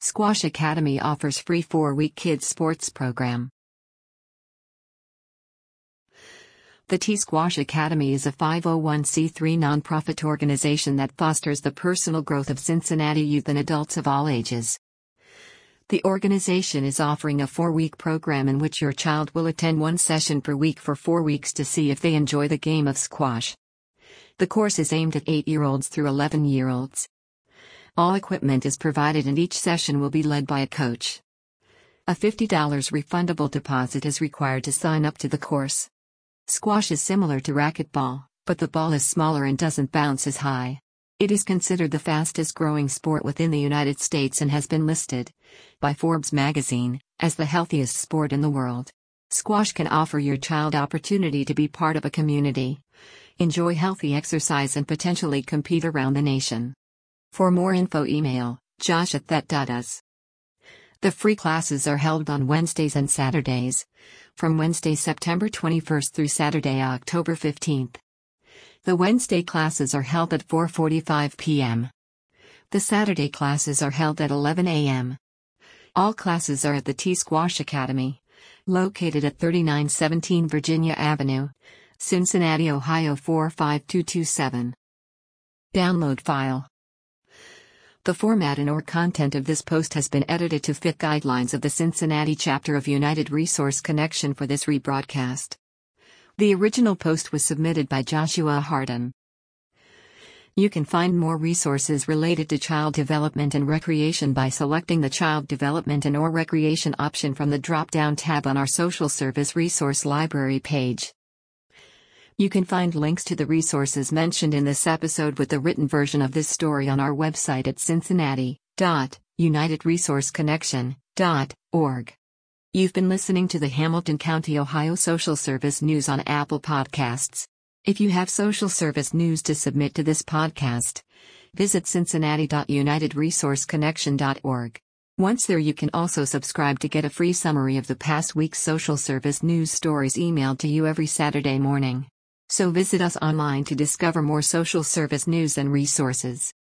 Squash Academy offers free four-week kids sports program. The T Squash Academy is a 501c3 nonprofit organization that fosters the personal growth of Cincinnati youth and adults of all ages. The organization is offering a four week program in which your child will attend one session per week for four weeks to see if they enjoy the game of squash. The course is aimed at 8 year olds through 11 year olds. All equipment is provided and each session will be led by a coach. A $50 refundable deposit is required to sign up to the course. Squash is similar to racquetball, but the ball is smaller and doesn't bounce as high. It is considered the fastest growing sport within the United States and has been listed by Forbes magazine as the healthiest sport in the world. Squash can offer your child opportunity to be part of a community, enjoy healthy exercise and potentially compete around the nation. For more info email josh at that.us. The free classes are held on Wednesdays and Saturdays, from Wednesday, September 21st through Saturday, October 15th. The Wednesday classes are held at 4:45 p.m. The Saturday classes are held at 11 a.m. All classes are at the T Squash Academy, located at 3917 Virginia Avenue, Cincinnati, Ohio 45227. Download file the format and or content of this post has been edited to fit guidelines of the Cincinnati chapter of United Resource Connection for this rebroadcast. The original post was submitted by Joshua Hardin. You can find more resources related to child development and recreation by selecting the Child Development and or Recreation option from the drop-down tab on our Social Service Resource Library page. You can find links to the resources mentioned in this episode with the written version of this story on our website at cincinnati.unitedresourceconnection.org. You've been listening to the Hamilton County, Ohio Social Service News on Apple Podcasts. If you have social service news to submit to this podcast, visit cincinnati.unitedresourceconnection.org. Once there, you can also subscribe to get a free summary of the past week's social service news stories emailed to you every Saturday morning. So visit us online to discover more social service news and resources.